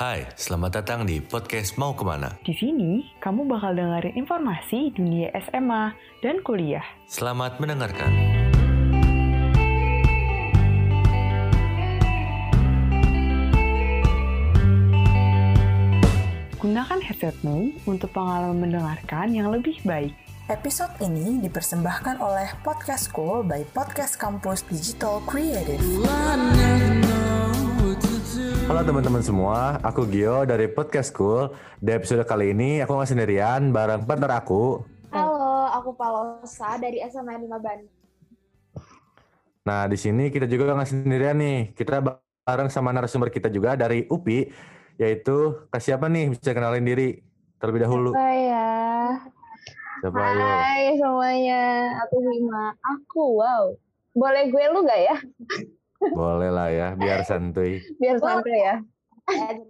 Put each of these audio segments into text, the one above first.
Hai, selamat datang di podcast Mau Ke mana. Di sini, kamu bakal dengerin informasi dunia SMA dan kuliah. Selamat mendengarkan. Gunakan headsetmu untuk pengalaman mendengarkan yang lebih baik. Episode ini dipersembahkan oleh Podcast School by Podcast Campus Digital Creative. Halo teman-teman semua, aku Gio dari Podcast School. Di episode kali ini aku nggak sendirian, bareng partner aku. Halo, aku Palosa dari SMA 5 Bandung. Nah, di sini kita juga nggak sendirian nih. Kita bareng sama narasumber kita juga dari UPI, yaitu Kak siapa nih? Bisa kenalin diri terlebih dahulu. Siapa ya? Siapa? Hai semuanya, aku Hima. Aku, wow. Boleh gue lu gak ya? Boleh lah ya, biar santuy. Biar santai ya.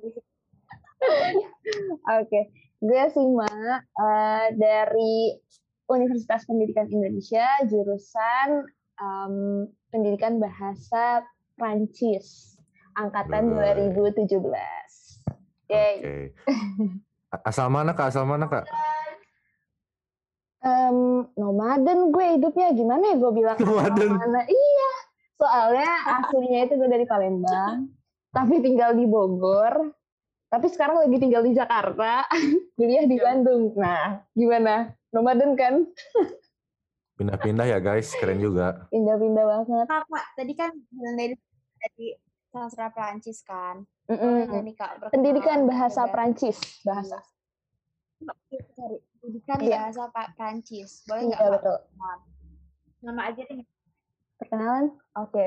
Oke, gue Sima eh, dari Universitas Pendidikan Indonesia, jurusan em, Pendidikan Bahasa Prancis, angkatan Wih. 2017. Yeay. Oke. Asal mana kak? Asal mana kak? Em, nomaden gue hidupnya gimana ya gue bilang Nomaden. mana iya soalnya aslinya itu gue dari Palembang tapi tinggal di Bogor tapi sekarang lagi tinggal di Jakarta kuliah di Bandung nah gimana nomaden kan Pindah-pindah ya guys, keren juga. pindah-pindah banget Kak, Kak, tadi kan bilang dari dari sastra Perancis kan. Boleh nggak nih, Kak, pendidikan bahasa coba? Prancis bahasa Iya. Pendidikan Iya. bahasa Prancis. Boleh nggak, iya betul Nama aja deh. Perkenalan oke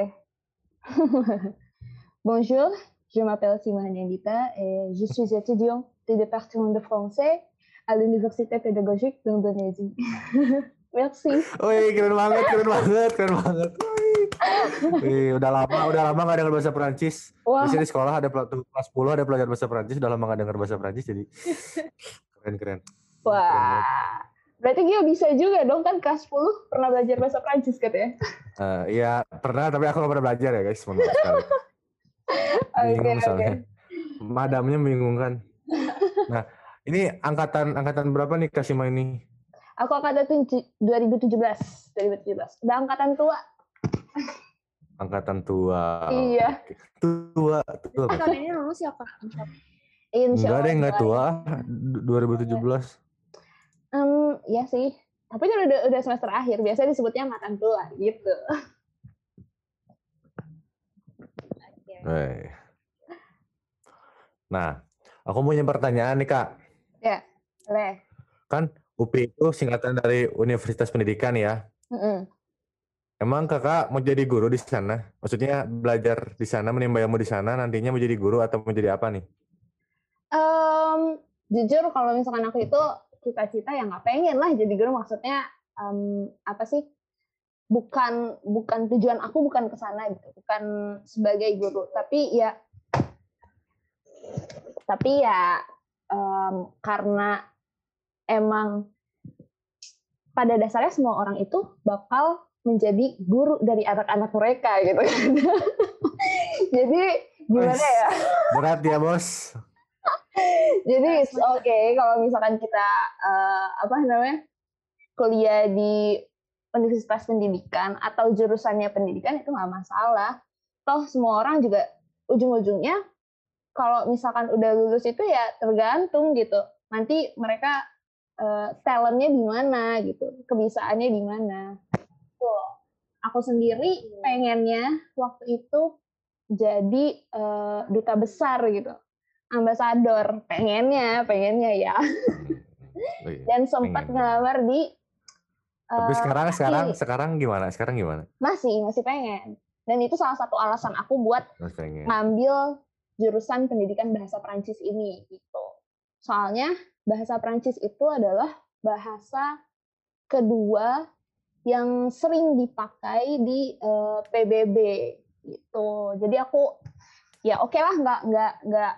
bonjour je m'appelle Simone Yandita et je suis étudiant du département de français à l'université pédagogique d'Indonésie merci Wih, keren banget, keren banget, keren banget. Wih. Udah lama, udah lama gak dengar bahasa Perancis. wah Di sini sekolah ada kelas 10 ada pelajaran bahasa Perancis, udah lama gak dengar bahasa Perancis jadi keren keren. Berarti Gio bisa juga dong kan kelas 10 pernah belajar bahasa Prancis katanya Eh, Iya pernah tapi aku gak pernah belajar ya guys, mohon maaf sekali. oke oke soalnya. Madamnya membingungkan. Nah, ini angkatan angkatan berapa nih Kasima ini? aku angkatan tuj- 2017 2017 udah angkatan tua Angkatan tua. Iya. Tua, tua. Ini lulus ya, Kak? Insya Enggak deh, enggak tua. 2017. Em, ya sih. Tapi kan udah udah semester akhir, biasanya disebutnya angkatan tua gitu. Eh. Nah, aku punya pertanyaan nih Kak. Leh. Kan UPI itu singkatan dari Universitas Pendidikan ya. Mm-mm. Emang kakak mau jadi guru di sana? Maksudnya belajar di sana, menimba ilmu di sana, nantinya mau jadi guru atau mau jadi apa nih? Em, jujur kalau misalkan aku itu cita-cita yang nggak pengen lah jadi guru maksudnya em, apa sih? Bukan bukan tujuan aku bukan ke sana gitu, bukan sebagai guru, tapi ya tapi ya em, karena emang pada dasarnya semua orang itu bakal menjadi guru dari anak-anak mereka gitu kan. Jadi gimana ya? Berat ya bos. Jadi it's okay kalau misalkan kita eh, apa namanya kuliah di universitas pendidikan atau jurusannya pendidikan itu nggak masalah. Toh semua orang juga ujung-ujungnya kalau misalkan udah lulus itu ya tergantung gitu. Nanti mereka eh, talentnya di mana gitu, kebisaannya di mana. Tuh, aku sendiri pengennya waktu itu jadi eh, duta besar gitu ambasador. Pengennya pengennya ya. Wih, dan sempat ngelamar di Tapi eh, sekarang masih- sekarang sekarang gimana? Sekarang gimana? masih masih pengen. Dan itu salah satu alasan aku buat ngambil jurusan pendidikan bahasa Prancis ini gitu. Soalnya bahasa Prancis itu adalah bahasa kedua yang sering dipakai di eh, PBB gitu. Jadi aku ya oke lah nggak nggak nggak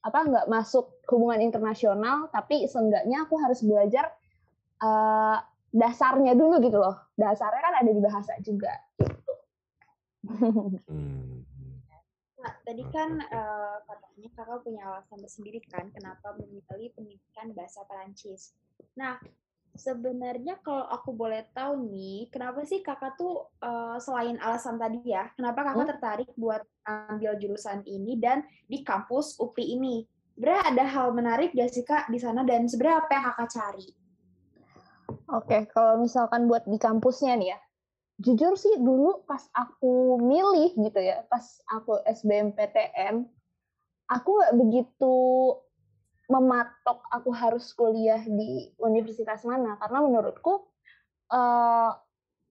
apa nggak masuk hubungan internasional tapi seenggaknya aku harus belajar eh, dasarnya dulu gitu loh dasarnya kan ada di bahasa juga gitu Hmm. Kak, tadi kan eh, katanya kakak punya alasan tersendiri kan kenapa memilih pendidikan bahasa Perancis. Nah, sebenarnya kalau aku boleh tahu nih, kenapa sih kakak tuh eh, selain alasan tadi ya, kenapa kakak Hmm? tertarik buat ambil jurusan ini dan di kampus UPI ini? Sebenarnya ada hal menarik gak sih kak di sana dan sebenarnya apa yang kakak cari? Oke, kalau misalkan buat di kampusnya nih ya, jujur sih dulu pas aku milih gitu ya, pas aku SBMPTN, aku nggak begitu mematok aku harus kuliah di universitas mana, karena menurutku eh,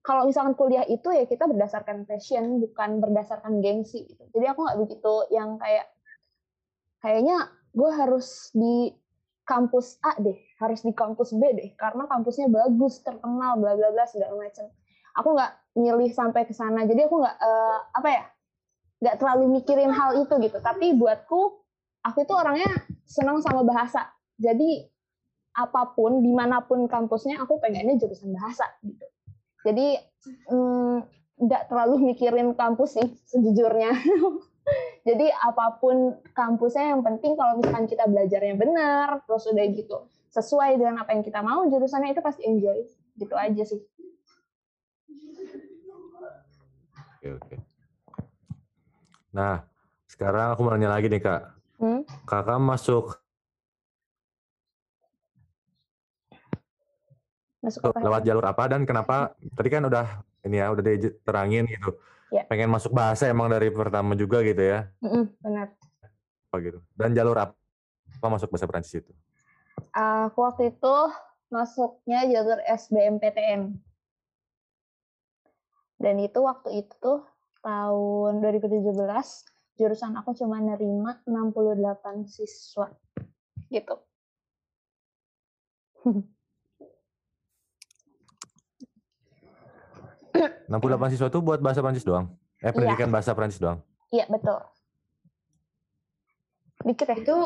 kalau misalkan kuliah itu ya kita berdasarkan passion, bukan berdasarkan gengsi. Gitu. Jadi aku nggak begitu yang kayak kayaknya gue harus di kampus A deh, harus di kampus B deh, karena kampusnya bagus, terkenal, bla bla bla segala macam. Aku nggak milih sampai ke sana, jadi aku nggak eh, apa ya, nggak terlalu mikirin hal itu gitu. Tapi buatku, aku itu orangnya senang sama bahasa. Jadi apa pun, di mana pun kampusnya, aku pengennya jurusan bahasa gitu. Jadi mm, nggak terlalu mikirin kampus sih sejujurnya. Jadi apa pun kampusnya yang penting kalau misalkan kita belajarnya benar, terus udah gitu sesuai dengan apa yang kita mau, jurusannya itu pasti enjoy. Gitu aja sih. Oke, oke. Nah, sekarang aku mau nanya lagi nih, Kak. Hmm? Kakak masuk Masuk apa? lewat jalur apa dan kenapa? Tadi kan udah ini ya, udah diterangin gitu. Ya. Pengen masuk bahasa emang dari pertama juga gitu ya. Mm-mm, benar. Apa gitu. Dan jalur apa masuk bahasa Prancis itu? Aku waktu itu masuknya jalur SBMPTN. Dan itu waktu itu tahun 2017 jurusan aku cuma nerima 68 siswa. Gitu. 68 siswa itu buat bahasa Prancis doang? Eh, pendidikan bahasa Prancis doang? Iya, betul. Dikit ya? Itu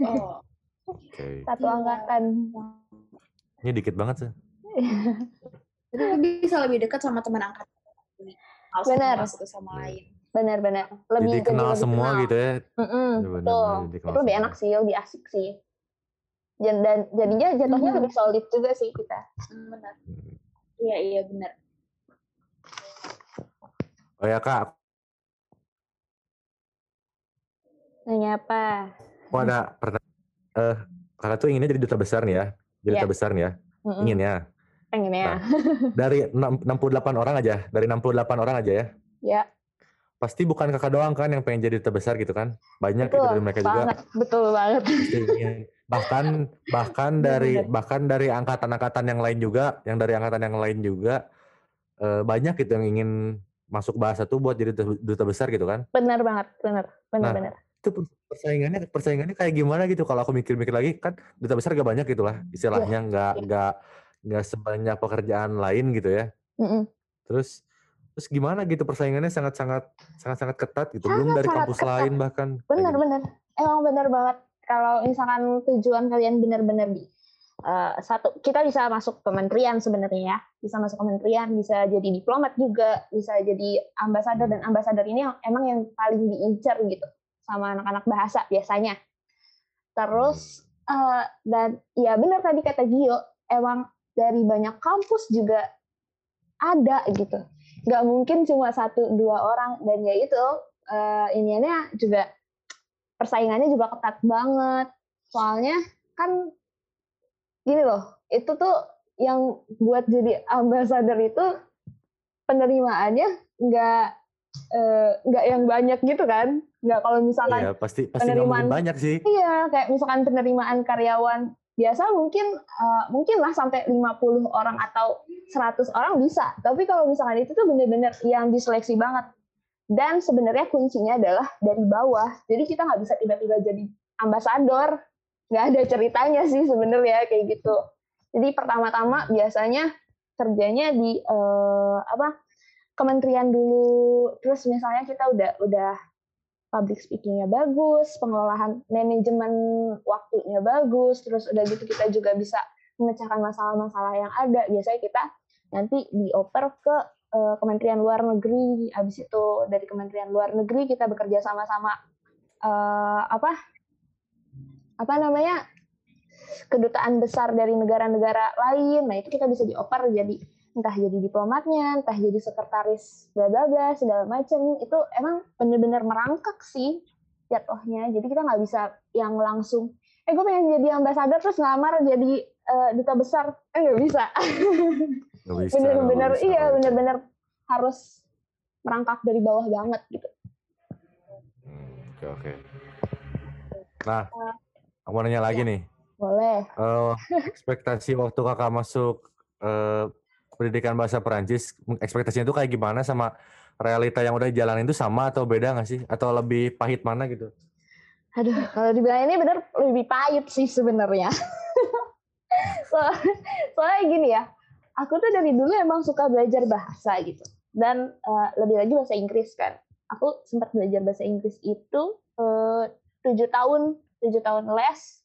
oh, Oke. Satu Iya. angkatan. Ini dikit banget sih. jadi bisa lebih dekat sama teman angkatan. Benar. sama satu sama lain. Benar-benar. Lebih Jadi kenal lebih semua kenal. gitu ya. Mm-mm, Ya, betul. benar-benar jadi kenal Itu lebih enak sih, lebih asik sih. Dan, dan jadinya jatuhnya Mhm. lebih solid juga sih kita. Hmm, benar. Hmm. Iya iya benar. Oh ya Kak, Nanya apa? aku ada pernah eh kakak tuh inginnya jadi duta besar nih ya. Jadi duta Iya. besar nih ya. Mm-mm, Ingin ya. Pengen ya. Nah. Dari enam- 68 orang aja, dari 68 orang aja ya. Ya, Pasti bukan kakak doang kan yang pengen jadi duta besar gitu kan. Banyak gitu betul dari mereka juga. banget. Betul banget. Bahkan bahkan dari bahkan dari angkatan-angkatan yang lain juga, yang dari angkatan yang lain juga eh, banyak gitu yang ingin masuk bahasa tuh buat jadi duta, besar gitu kan. Benar banget, benar. Benar, Nah, benar. Itu persaingannya persaingannya kayak gimana gitu kalau aku mikir-mikir lagi kan duta besar gak banyak gitu lah istilahnya nggak iya. nggak nggak sebanyak pekerjaan lain gitu ya. Mm-mm. Terus terus gimana gitu persaingannya sangat-sangat sangat-sangat ketat gitu. Belum dari kampus ketat. lain bahkan. Benar, gitu. benar. Emang benar banget. Kalau misalkan tujuan kalian benar-benar di eh, satu, kita bisa masuk kementerian sebenarnya ya. Bisa masuk kementerian, bisa jadi diplomat juga, bisa jadi ambasador dan ambasador ini yang- emang yang paling diincar gitu sama anak-anak bahasa biasanya. Terus eh, dan ya benar tadi kata Gio, emang dari banyak kampus juga ada gitu. Nggak mungkin cuma satu dua orang dan ya itu eh iniannya juga persaingannya juga ketat banget. Soalnya kan gini loh, itu tuh yang buat jadi ambasador itu penerimaannya nggak eh, nggak yang banyak gitu kan? Nggak kalau misalkan Iya, pasti pasti penerimaan- banyak sih. Iya, kayak misalkan penerimaan karyawan biasa mungkin eh, mungkin lah sampai 50 orang atau 100 orang bisa. Tapi kalau misalkan itu tuh bener-bener yang diseleksi banget. Dan sebenarnya kuncinya adalah dari bawah. Jadi kita nggak bisa tiba-tiba jadi ambasador. Nggak ada ceritanya sih sebenarnya kayak gitu. Jadi pertama-tama biasanya kerjanya di eh, apa kementerian dulu. Terus misalnya kita udah udah public speaking-nya bagus, pengelolaan manajemen waktunya bagus, terus udah gitu kita juga bisa memecahkan masalah-masalah yang ada. Biasanya kita nanti dioper ke eh, Kementerian Luar Negeri. Habis itu dari Kementerian Luar Negeri kita bekerja sama-sama eh, apa apa namanya kedutaan besar dari negara-negara lain. Nah itu kita bisa dioper jadi entah jadi diplomatnya, entah jadi sekretaris bla bla bla segala macem. Itu emang bener-bener merangkak sih jatuhnya. Jadi kita nggak bisa yang langsung, eh gue pengen jadi ambasador terus ngelamar jadi eh, duta besar, eh nggak bisa. Bener-bener iya bener-bener harus merangkak dari bawah banget gitu. Hmm, Oke oke. Nah, aku mau nanya lagi nih. Boleh. Eh, ekspektasi waktu kakak masuk eh, pendidikan bahasa Perancis, ekspektasinya itu kayak gimana sama realita yang udah dijalanin itu sama atau beda nggak sih? Atau lebih pahit mana gitu? Aduh, kalau dibilang ini bener lebih pahit sih sebenarnya. So- soalnya gini ya, aku tuh dari dulu emang suka belajar bahasa gitu. Dan eh, lebih lagi bahasa Inggris kan. Aku sempat belajar bahasa Inggris itu eh, tujuh tahun, tujuh tahun les,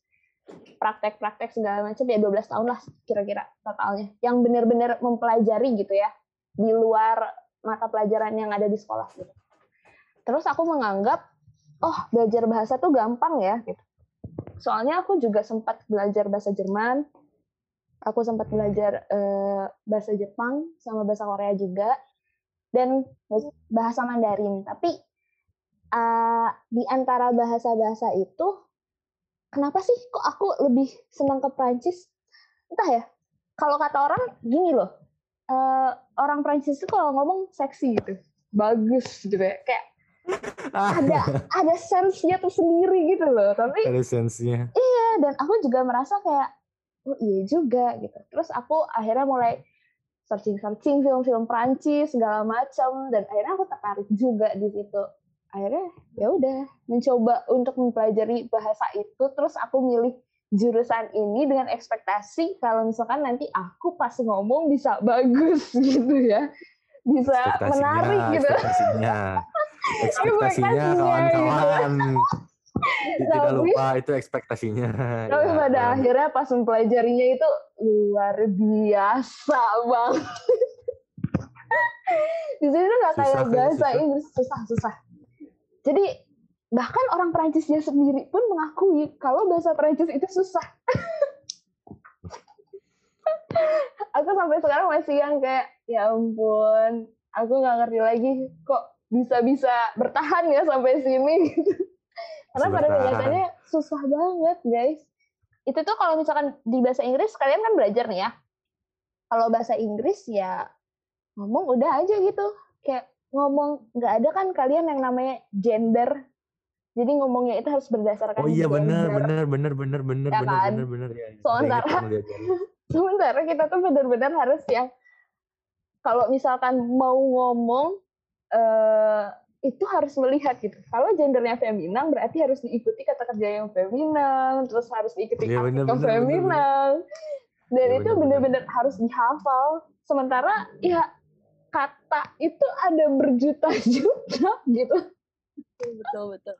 praktek-praktek segala macam ya 12 tahun lah kira-kira totalnya. Yang bener-bener mempelajari gitu ya di luar mata pelajaran yang ada di sekolah gitu. Terus aku menganggap oh belajar bahasa tuh gampang ya gitu. Soalnya aku juga sempat belajar bahasa Jerman, aku sempat belajar eh, bahasa Jepang sama bahasa Korea juga, dan bahasa Mandarin. Tapi eh, di antara bahasa-bahasa itu, kenapa sih kok aku lebih senang ke Prancis? Entah ya. Kalau kata orang gini loh, eh, orang Prancis itu kalau ngomong seksi gitu, bagus gitu ya, kayak ada ada sense-nya tersendiri gitu loh. Tapi Ada sensinya. Iya, dan aku juga merasa kayak oh iya juga gitu. Terus aku akhirnya mulai searching-searching film-film Prancis segala macam dan akhirnya aku tertarik juga di situ. Akhirnya ya udah mencoba untuk mempelajari bahasa itu terus aku milih jurusan ini dengan ekspektasi kalau misalkan nanti aku pas ngomong bisa bagus gitu ya. Bisa menarik gitu. ekspektasinya. Ekspektasinya Ekspektasinya, kawan-kawan. Tidak Tapi- lupa itu ekspektasinya. Tapi Ya, pada kawan. akhirnya pas mempelajarinya itu luar biasa banget. Di sini tuh nggak Susah kayak kan, bahasa susah. Inggris susah-susah. Jadi bahkan orang Perancisnya sendiri pun mengakui kalau bahasa Perancis itu susah. aku sampai sekarang masih yang kayak ya ampun, aku nggak ngerti lagi kok bisa-bisa bertahan ya sampai sini. Karena pada kenyataannya susah banget guys. Itu tuh kalau misalkan di bahasa Inggris kalian kan belajar nih ya. Kalau bahasa Inggris ya ngomong udah aja gitu. Kayak ngomong nggak ada kan kalian yang namanya gender. Jadi ngomongnya itu harus berdasarkan Oh iya benar benar benar benar benar Ya benar kan? benar benar ya. Sementara- Udah ingat kamu diajarin. Sementara kita tuh benar-benar harus yang kalau misalkan mau ngomong eh itu harus melihat gitu. Kalau gendernya feminan berarti harus diikuti kata kerja yang feminan, terus harus diikuti Iya, benar, artikel benar, benar, feminan. Dan Iya, itu benar, benar-benar harus dihafal. Sementara ya kata itu ada berjuta-juta gitu. betul betul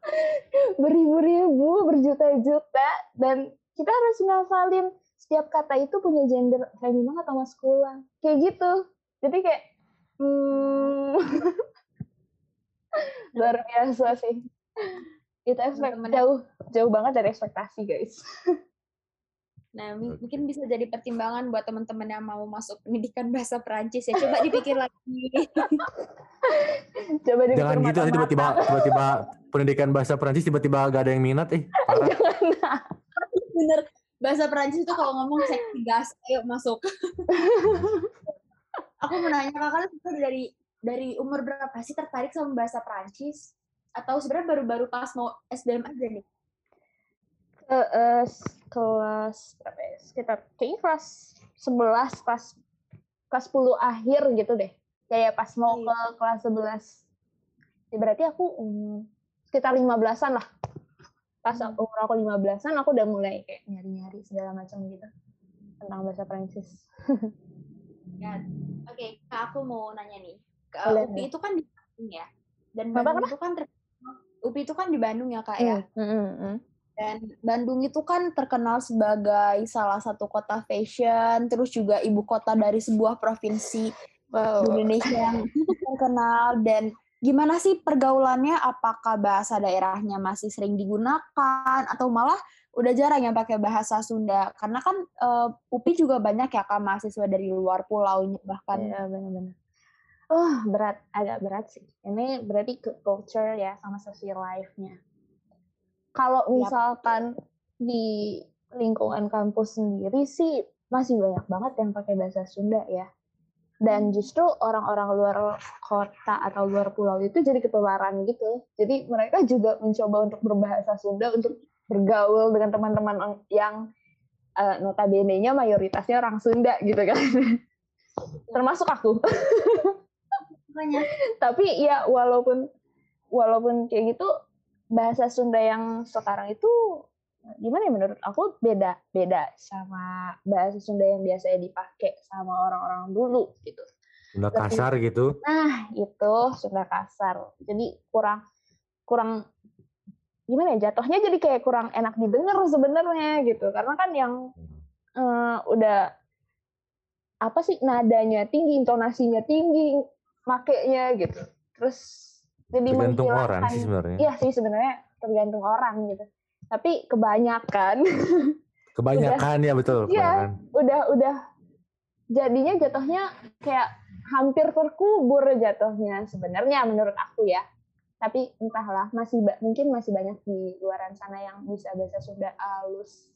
beribu-ribu, berjuta-juta, dan kita harus ngafalin setiap kata itu punya gender feminan atau maskulin. Kayak gitu. Jadi kayak, hmm, luar biasa sih. Itu ekspek Teman-teman. jauh, jauh banget dari ekspektasi guys. nah mungkin bisa jadi pertimbangan buat teman-teman yang mau masuk pendidikan bahasa Perancis ya. Coba dipikir lagi. Coba dipikir Jangan gitu tiba-tiba tiba-tiba pendidikan bahasa Perancis tiba-tiba gak ada yang minat eh. Parah. bener bahasa Perancis itu kalau ngomong seksi gas ayo masuk. Aku mau nanya kakak tuh dari dari umur berapa sih tertarik sama bahasa Perancis? Atau sebenarnya baru-baru pas mau SBM aja nih Eh, eh, kelas berapa ya? Sekitar kayaknya kelas 11, kelas kelas 10 akhir gitu deh. Kayak pas mau Iya. ke kelas 11. Ya berarti aku um, sekitar 15-an lah. Pas Hmm. umur aku 15-an aku udah mulai kayak nyari-nyari segala macam gitu tentang bahasa Prancis. ya oke kak aku mau nanya nih Ke- Boleh, UPI boleh. itu kan di Bandung ya dan Apa, Bandung apa? itu kan UPI itu kan di Bandung ya kak ya hmm. Dan Bandung itu kan terkenal sebagai salah satu kota fashion, terus juga ibu kota dari sebuah provinsi Wow. di Indonesia yang terkenal dan gimana sih pergaulannya? Apakah bahasa daerahnya masih sering digunakan atau malah udah jarang yang pakai bahasa Sunda? Karena kan eh, UPI juga banyak ya kan mahasiswa dari luar pulau bahkan Iya benar-benar. Oh berat, agak berat sih. Ini berarti culture ya sama social life-nya. Kalau Yap. misalkan di lingkungan kampus sendiri sih masih banyak banget yang pakai bahasa Sunda ya. Dan justru orang-orang luar kota atau luar pulau itu jadi ketularan gitu. Jadi mereka juga mencoba untuk berbahasa Sunda untuk bergaul dengan teman-teman yang eh, notabene-nya mayoritasnya orang Sunda gitu kan. Termasuk aku. tapi ya walaupun walaupun kayak gitu bahasa Sunda yang sekarang itu gimana ya menurut aku beda beda sama bahasa Sunda yang biasanya dipakai sama orang-orang dulu gitu. Udah Lebih- kasar gitu. nah itu Sunda kasar. Jadi kurang kurang gimana ya jatuhnya jadi kayak kurang enak didengar sebenarnya gitu. Karena kan yang eh, udah apa sih nadanya tinggi intonasinya tinggi makainya gitu. Terus jadi Tergantung orang sih sebenarnya. Iya sih sebenarnya tergantung orang gitu. Tapi kebanyakan Kebanyakan ya betul. Iya. udah udah jadinya jatuhnya kayak hampir terkubur jatuhnya sebenarnya menurut aku ya. Tapi entahlah masih mungkin masih banyak di luaran sana yang bisa bahasa Sunda halus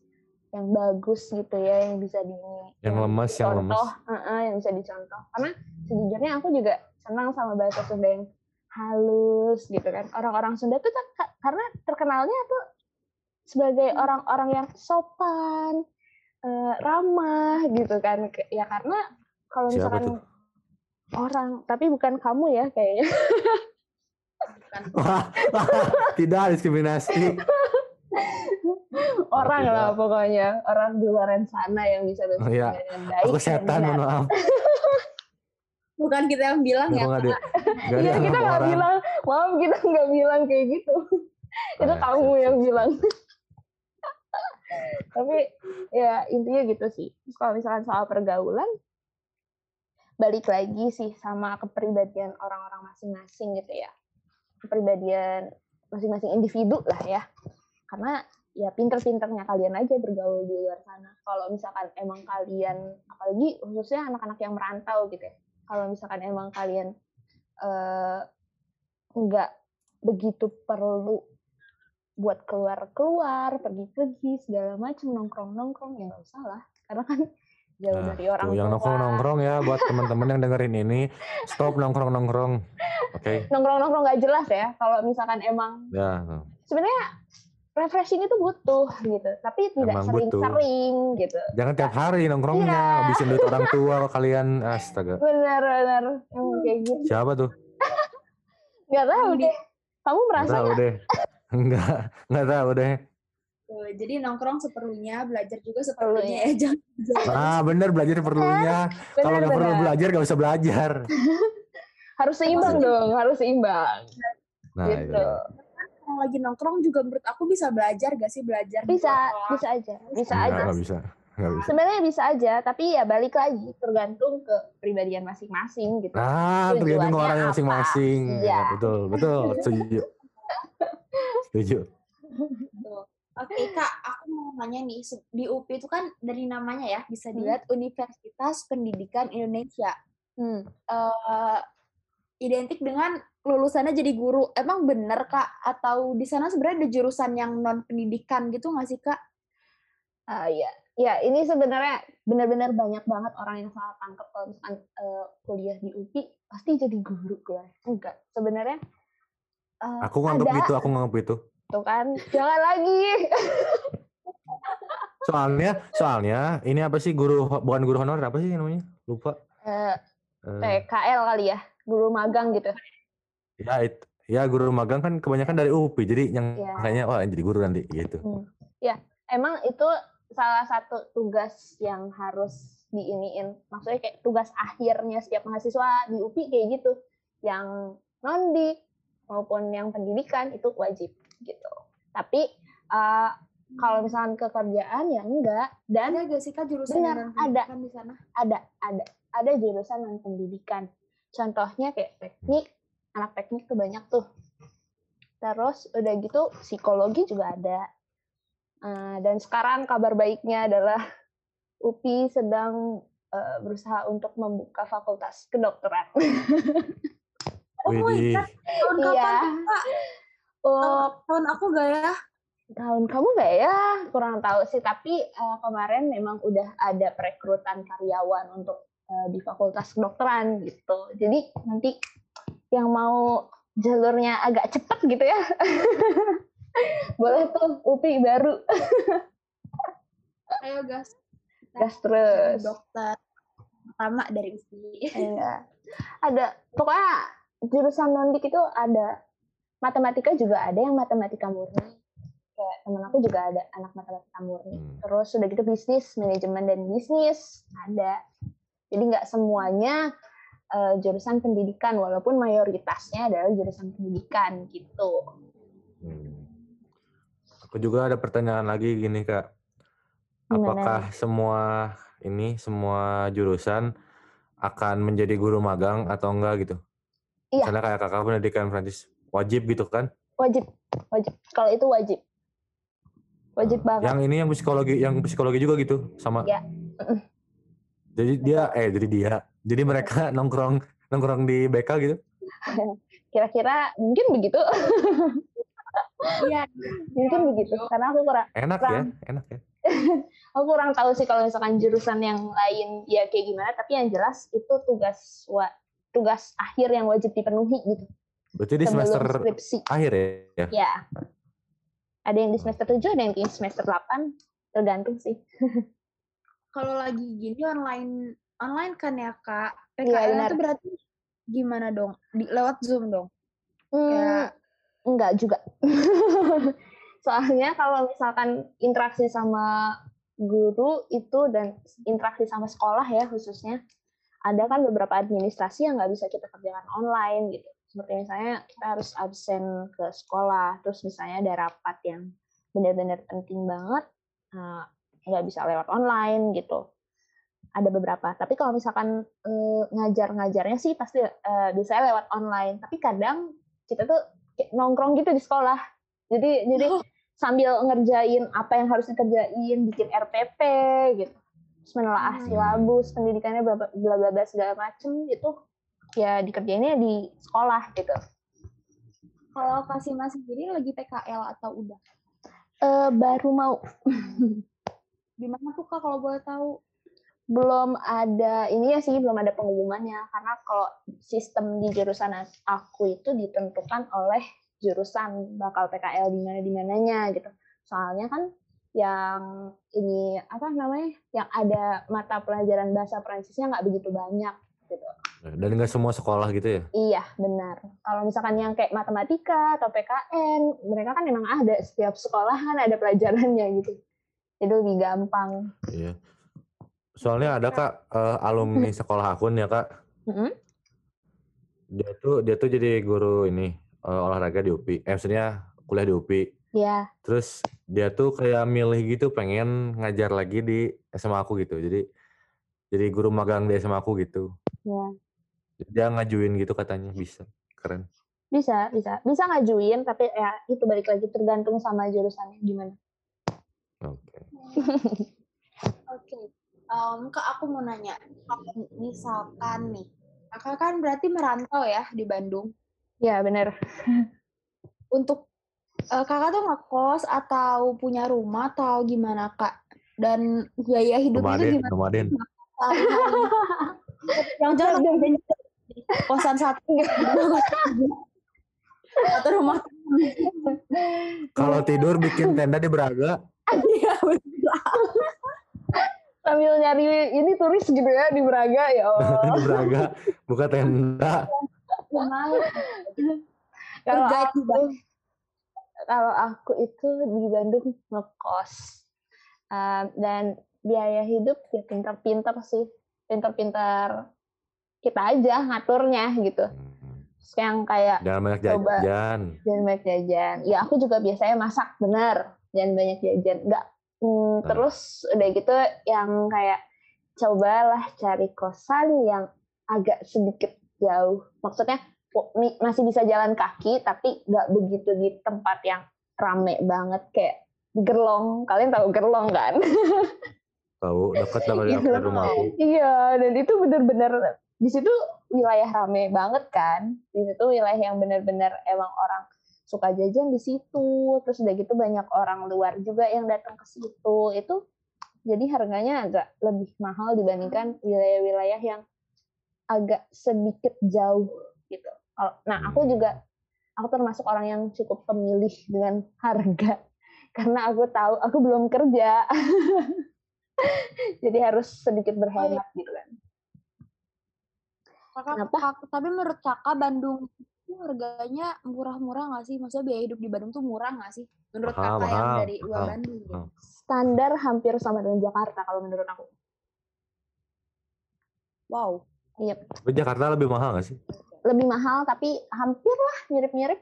yang bagus gitu ya yang bisa di Yang lemes, yang lemes. contoh, Heeh, yang bisa dicontoh. Karena sejujurnya aku juga senang sama bahasa Sunda yang halus gitu kan. Orang-orang Sunda tuh ter- karena terkenalnya tuh sebagai orang-orang yang sopan, eh, ramah gitu kan. Ya karena kalau misalkan orang, tapi bukan kamu ya kayaknya. Wah, tidak diskriminasi. orang tidak. lah pokoknya, orang di luaran sana yang bisa bahasa Oh, iya. Sunda dengan baik. Aku setan, mohon maaf. bukan kita yang bilang ya Iya kita nggak bilang, maaf kita nggak bilang kayak gitu. itu Ah, kamu siap, yang siap. bilang. Tapi ya intinya gitu sih. Terus kalau misalkan soal pergaulan, balik lagi sih sama kepribadian orang-orang masing-masing gitu ya. Kepribadian masing-masing individu lah ya. Karena ya pinter-pinternya kalian aja bergaul di luar sana. Kalau misalkan emang kalian, apalagi khususnya anak-anak yang merantau gitu ya. Kalau misalkan emang kalian eh, nggak begitu perlu buat keluar-keluar, pergi-pergi, segala macam nongkrong-nongkrong ya nggak usah lah. Karena kan jauh Nah, dari orang tuh, yang nongkrong-nongkrong ya buat teman-teman yang dengerin ini, stop nongkrong-nongkrong. Oke. Nongkrong-nongkrong nggak jelas ya. Kalau misalkan emang Ya, sebenarnya refreshing itu butuh gitu, tapi tidak sering-sering gitu. jangan tiap hari nongkrongnya, Iya. habisin duit orang tua kalian. Astaga. Benar-benar emang kayak gitu. Siapa tuh? Nggak tahu deh. Kamu Nggak merasa tahu nggak? deh. Enggak, enggak tahu deh. Jadi nongkrong seperlunya belajar juga seperlunya ya jangan Ah, bener belajar perlunya. Kalau nggak perlu belajar nggak usah belajar. Harus seimbang dong, harus seimbang. Nah, gitu. itu. Kalau lagi nongkrong juga menurut aku bisa belajar gak sih belajar Bisa, kelas? bisa aja, bisa Enggak, aja. bisa. Bisa. Sebenarnya bisa aja, tapi ya balik lagi tergantung ke pribadian masing-masing gitu. Nah, tergantung orang apa? masing-masing. Iya. Betul, betul. Setuju. Setuju. Tuh. Oke kak, aku mau nanya nih di UPI itu kan dari namanya ya bisa dilihat Universitas Pendidikan Indonesia. Hmm. eh identik dengan lulusannya jadi guru. Emang bener kak? Atau di sana sebenarnya ada jurusan yang non pendidikan gitu nggak sih kak? Ah iya, ya ini sebenarnya benar-benar banyak banget orang yang salah tangkap kalau misalkan eh, kuliah di UPI pasti jadi guru gue. Enggak, sebenarnya eh, Aku nganggep ada gitu, aku nganggep itu. tuh kan. Jangan lagi. Soalnya, soalnya ini apa sih guru bukan guru honorer apa sih namanya? Lupa. Eh, Eh, TKL kali ya, guru magang gitu. Ya it- ya guru magang kan kebanyakan dari UPI, jadi yang Iya. kayaknya wah jadi guru nanti gitu. Emang itu salah satu tugas yang harus diiniin. Maksudnya kayak tugas akhirnya setiap mahasiswa di UPI kayak gitu. Yang non-dik maupun yang pendidikan itu wajib gitu. Tapi eh, kalau misalkan kekerjaan ya enggak dan Ada gak sih kak jurusan Benar, non ada. pendidikan di sana? ada ada ada jurusan non pendidikan. Contohnya kayak teknik, anak teknik tuh banyak tuh. Terus udah gitu psikologi juga ada. Eh, dan sekarang kabar baiknya adalah UPI sedang eh, berusaha untuk membuka fakultas kedokteran. Oh my Widih. God. Tahun Iya. kapan? Oh, Tahun aku gak ya? tahun kamu nggak ya? Kurang tahu sih. Tapi eh, kemarin memang udah ada perekrutan karyawan untuk eh, di fakultas kedokteran gitu. Jadi nanti yang mau jalurnya agak cepet gitu ya, boleh tuh UPI baru. Ayo gas. Gas terus. Dokter pertama dari UPI. Iya. Ada pokoknya jurusan nondik itu ada matematika juga ada yang matematika murni. Kayak temen aku juga ada anak matematika murni. Hmm. Terus sudah gitu bisnis, manajemen dan bisnis ada. Jadi nggak semuanya eh, jurusan pendidikan walaupun mayoritasnya adalah jurusan pendidikan gitu. Hmm. Aku juga ada pertanyaan lagi gini kak. Gimana? Apakah semua ini semua jurusan akan menjadi guru magang atau enggak gitu? Iya. Misalnya kayak kakak pendidikan Prancis wajib gitu kan? Wajib, wajib. Kalau itu wajib. Wajib banget. Yang ini yang psikologi, yang psikologi juga gitu sama. Iya. Jadi dia, eh jadi dia, jadi mereka nongkrong nongkrong di BK gitu. Kira-kira mungkin begitu. Iya. mungkin begitu. Karena aku kurang Enak ya, Kurang. enak ya. aku kurang tahu sih kalau misalkan jurusan yang lain ya kayak gimana tapi yang jelas itu tugas wa- tugas akhir yang wajib dipenuhi gitu Berarti di sebelum semester skripsi akhir ya? ya ada yang di semester 7 ada yang di semester 8 tergantung sih Kalau lagi gini online online kan ya kak. PKL benar. itu berarti gimana dong? Di, lewat Zoom dong. Hmm, Kayak- enggak juga soalnya kalau misalkan interaksi sama guru itu dan interaksi sama sekolah ya khususnya ada kan beberapa administrasi yang nggak bisa kita kerjakan online gitu seperti misalnya kita harus absen ke sekolah terus misalnya ada rapat yang benar-benar penting banget eh, nggak bisa lewat online gitu ada beberapa. Tapi kalau misalkan eh, ngajar-ngajarnya sih pasti eh, biasanya lewat online. Tapi kadang kita tuh nongkrong gitu di sekolah. Jadi jadi sambil ngerjain apa yang harus dikerjain bikin RPP gitu. Terus menelaah Hmm. silabus pendidikannya bla bla bla bla segala macem itu ya dikerjainnya di sekolah gitu. Kalau kasih mas sendiri lagi PKL atau udah? Eh, baru mau. Di mana tuh kak kalau boleh tahu? Belum ada ini ya sih belum ada pengumumannya. Karena kalau sistem di jurusan aku itu ditentukan oleh jurusan bakal PKL di mana di mananya gitu. Soalnya kan yang ini apa namanya yang ada mata pelajaran bahasa Prancisnya nggak begitu banyak gitu. Dan nggak semua sekolah gitu ya? iya benar. Kalau misalkan yang kayak matematika atau PKN mereka kan memang ada setiap sekolah kan ada pelajarannya gitu. Jadi lebih gampang. Iya. Soalnya ada kak eh, alumni sekolah aku nih ya kak. Mm-mm. Dia tuh dia tuh jadi guru ini eh, olahraga di UPI. Eh maksudnya kuliah di UPI. ya Terus dia tuh kayak milih gitu pengen ngajar lagi di SMA aku gitu. Jadi jadi guru magang di SMA aku gitu. ya Dia ngajuin gitu katanya bisa. Keren. Bisa, bisa. Bisa ngajuin, tapi ya itu balik lagi tergantung sama jurusannya gimana. Oke. Oke. Em, kak aku mau nanya, kalau misalkan nih, kakak kan berarti merantau ya di Bandung. Ya, bener. Untuk eh, kakak tuh ngekos atau punya rumah atau gimana kak? Dan biaya hidupnya itu gimana? nomaden. sehari-hari? Yang jangan kosan satu atau rumah Kalau tidur bikin tenda di Braga. Iya, Sambil nyari ini turis gitu ya di Braga, ya Allah. di Braga. Buka tenda. kalau aku, kalau aku itu di Bandung ngekos. Um, dan biaya hidup ya pintar-pintar sih. Pintar-pintar kita aja ngaturnya gitu. Hmm. Terus yang kayak Jangan banyak Coba. jajan. jangan banyak jajan. Ya aku juga biasanya masak bener, jangan banyak jajan. Enggak. Hmm, Nah. terus udah gitu yang kayak cobalah cari kosan yang agak sedikit jauh. Maksudnya mi- masih bisa jalan kaki, tapi nggak begitu di tempat yang rame banget kayak Gerlong. Kalian tahu Gerlong kan? Tahu dekat dari rumahku. Iya, dan itu benar-benar di situ wilayah rame banget kan. Di situ wilayah yang benar-benar emang orang suka jajan di situ. Terus udah gitu banyak orang luar juga yang datang ke situ. Itu jadi harganya agak lebih mahal dibandingkan wilayah-wilayah yang agak sedikit jauh gitu. Nah, aku juga aku termasuk orang yang cukup pemilih dengan harga karena aku tahu aku belum kerja. Jadi harus sedikit berhemat gitu kan. Kakak, Kenapa? tapi menurut kakak Bandung harganya murah-murah nggak sih? Maksudnya biaya hidup di Bandung tuh murah nggak sih? Menurut Mahal, kakak yang dari luar mahal, Bandung. mahal. Standar hampir sama dengan Jakarta kalau menurut aku. Wow. Iya, Tapi Jakarta lebih mahal nggak sih? lebih mahal tapi hampir lah mirip-mirip.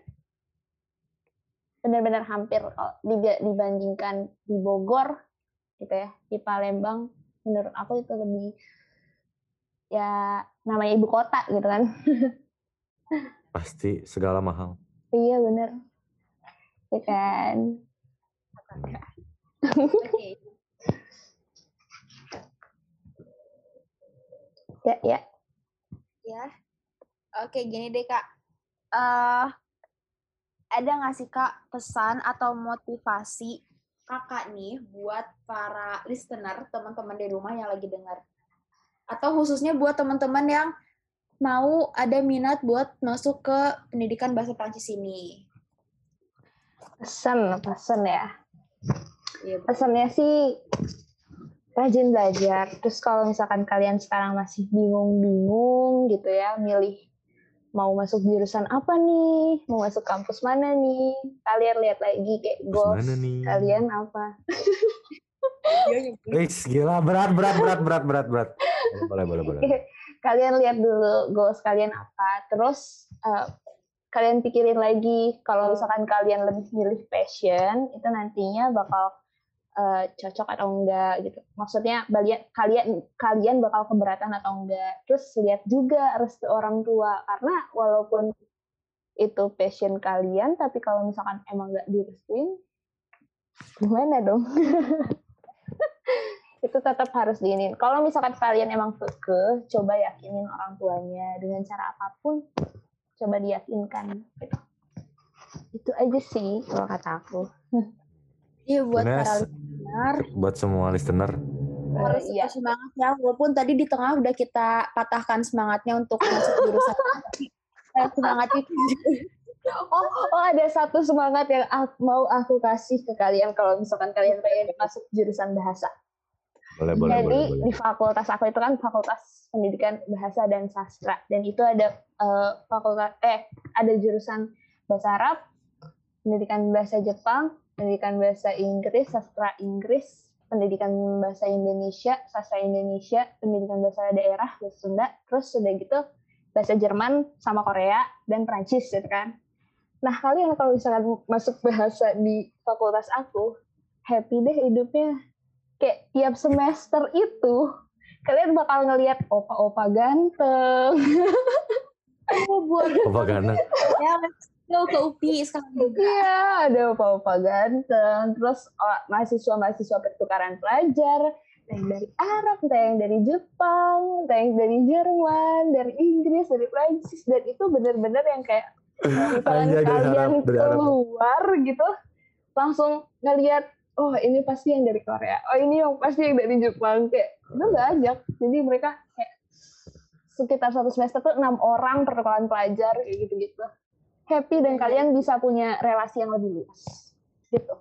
Benar-benar hampir kalau dibandingkan di Bogor gitu ya, di Palembang menurut aku itu lebih ya namanya ibu kota gitu kan. Pasti segala mahal. iya bener. Ya kan. Oke. Ya, ya. ya. Oke, gini deh kak. Eh, ada nggak sih kak pesan atau motivasi kakak nih buat para listener, teman-teman di rumah yang lagi dengar? Atau khususnya buat teman-teman yang mau ada minat buat masuk ke pendidikan bahasa Prancis ini? Pesan, pesan ya. Iya, pesannya sih rajin belajar. Terus kalau misalkan kalian sekarang masih bingung-bingung gitu ya, milih mau masuk jurusan apa nih, mau masuk kampus mana nih, kalian lihat lagi kayak goals mana nih? kalian apa. Wis gila berat berat berat berat berat berat. Boleh boleh boleh. Kalian lihat dulu goals kalian apa. Terus eh, kalian pikirin lagi kalau misalkan kalian lebih milih passion, itu nantinya bakal eh, cocok atau enggak gitu. Maksudnya balian kalian kalian bakal keberatan atau enggak. Terus lihat juga restu orang tua karena walaupun itu passion kalian, tapi kalau misalkan emang nggak direstuin, gimana dong? itu tetap harus diinin. Kalau misalkan kalian emang keke, coba yakinin orang tuanya dengan cara apa pun, coba diyakinkan. Gitu. Itu aja sih kalau kata aku. Iya buat Sebenarnya para listener buat semua listener harus iya. tetap semangat ya walaupun tadi di tengah udah kita patahkan semangatnya untuk masuk jurusan eh, semangat itu Oh, oh ada satu semangat yang mau aku kasih ke kalian kalau misalkan kalian pengen masuk jurusan bahasa. Boleh boleh Jadi boleh boleh. di fakultas aku itu kan fakultas pendidikan bahasa dan sastra dan itu ada eh, fakultas eh ada jurusan bahasa Arab, pendidikan bahasa Jepang, pendidikan bahasa Inggris, sastra Inggris, pendidikan bahasa Indonesia, sastra Indonesia, pendidikan bahasa daerah, bahasa Sunda, terus udah gitu bahasa Jerman sama Korea dan Prancis gitu kan. Nah kalian kalau misalkan masuk bahasa di fakultas aku, happy deh hidupnya kayak tiap semester itu kalian bakal ngelihat opa-opa ganteng. oh, buat Apa ganteng? ya go ke UPI sekarang juga Iya, ada opa-opa ganteng. Terus oh, mahasiswa-mahasiswa pertukaran pelajar, ada yang dari Arab, ada yang dari Jepang, ada yang dari Jerman, dari Inggris, dari Prancis, dan itu bener-bener yang kayak dari kalian Arab, dari Arab. keluar gitu, langsung ngeliat, oh ini pasti yang dari Korea, oh ini yang pasti yang dari Jepang, kayak itu nggak ajak. Jadi mereka kayak sekitar satu semester tuh enam orang pertukaran pelajar kayak gitu-gitu happy dan kalian bisa punya relasi yang lebih luas. Gitu.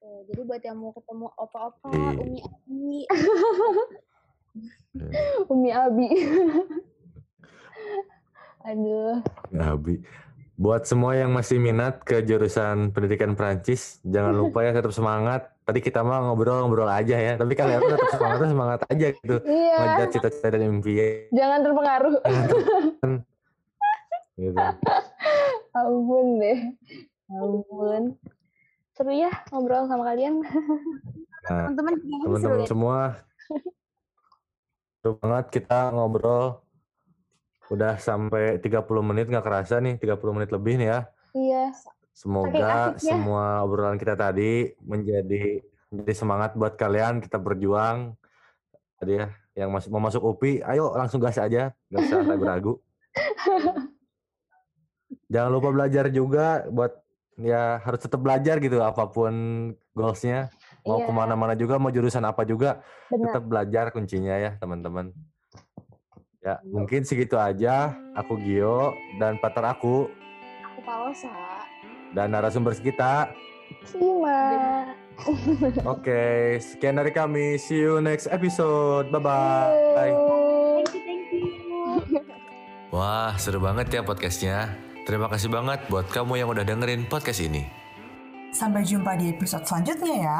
Tuh, jadi buat yang mau ketemu opa-opa Iya. umi umi Umi Abi. Aduh. Abi. Buat semua yang masih minat ke jurusan pendidikan Prancis, jangan lupa ya tetap semangat. Tadi kita mah ngobrol-ngobrol aja ya, tapi kalian tetap semangat semangat aja gitu. Iya, Ngejar cita-cita dan impian jangan terpengaruh. gitu. Ampun deh. Ampun. Seru ya ngobrol sama kalian. Nah, Teman-teman teman-teman deh. semua seru banget kita ngobrol udah sampai 30 menit nggak kerasa nih 30 menit lebih nih ya Iya. semoga asiknya. semua obrolan kita tadi menjadi menjadi semangat buat kalian kita berjuang tadi ya yang masuk mau masuk UPI ayo langsung gas aja nggak usah ragu-ragu jangan lupa belajar juga buat ya harus tetap belajar gitu apa pun goalsnya mau Iya. ke mana-mana juga mau jurusan apa juga Benar. tetap belajar kuncinya ya teman-teman. Ya mungkin segitu aja. Aku Gio dan partner aku Aku Palosa. dan narasumber kita. Sima. Oke, sekian dari kami. See you next episode. Bye bye. Thank you, thank you. Wah, seru banget ya podcastnya. Terima kasih banget buat kamu yang udah dengerin podcast ini. Sampai jumpa di episode selanjutnya ya.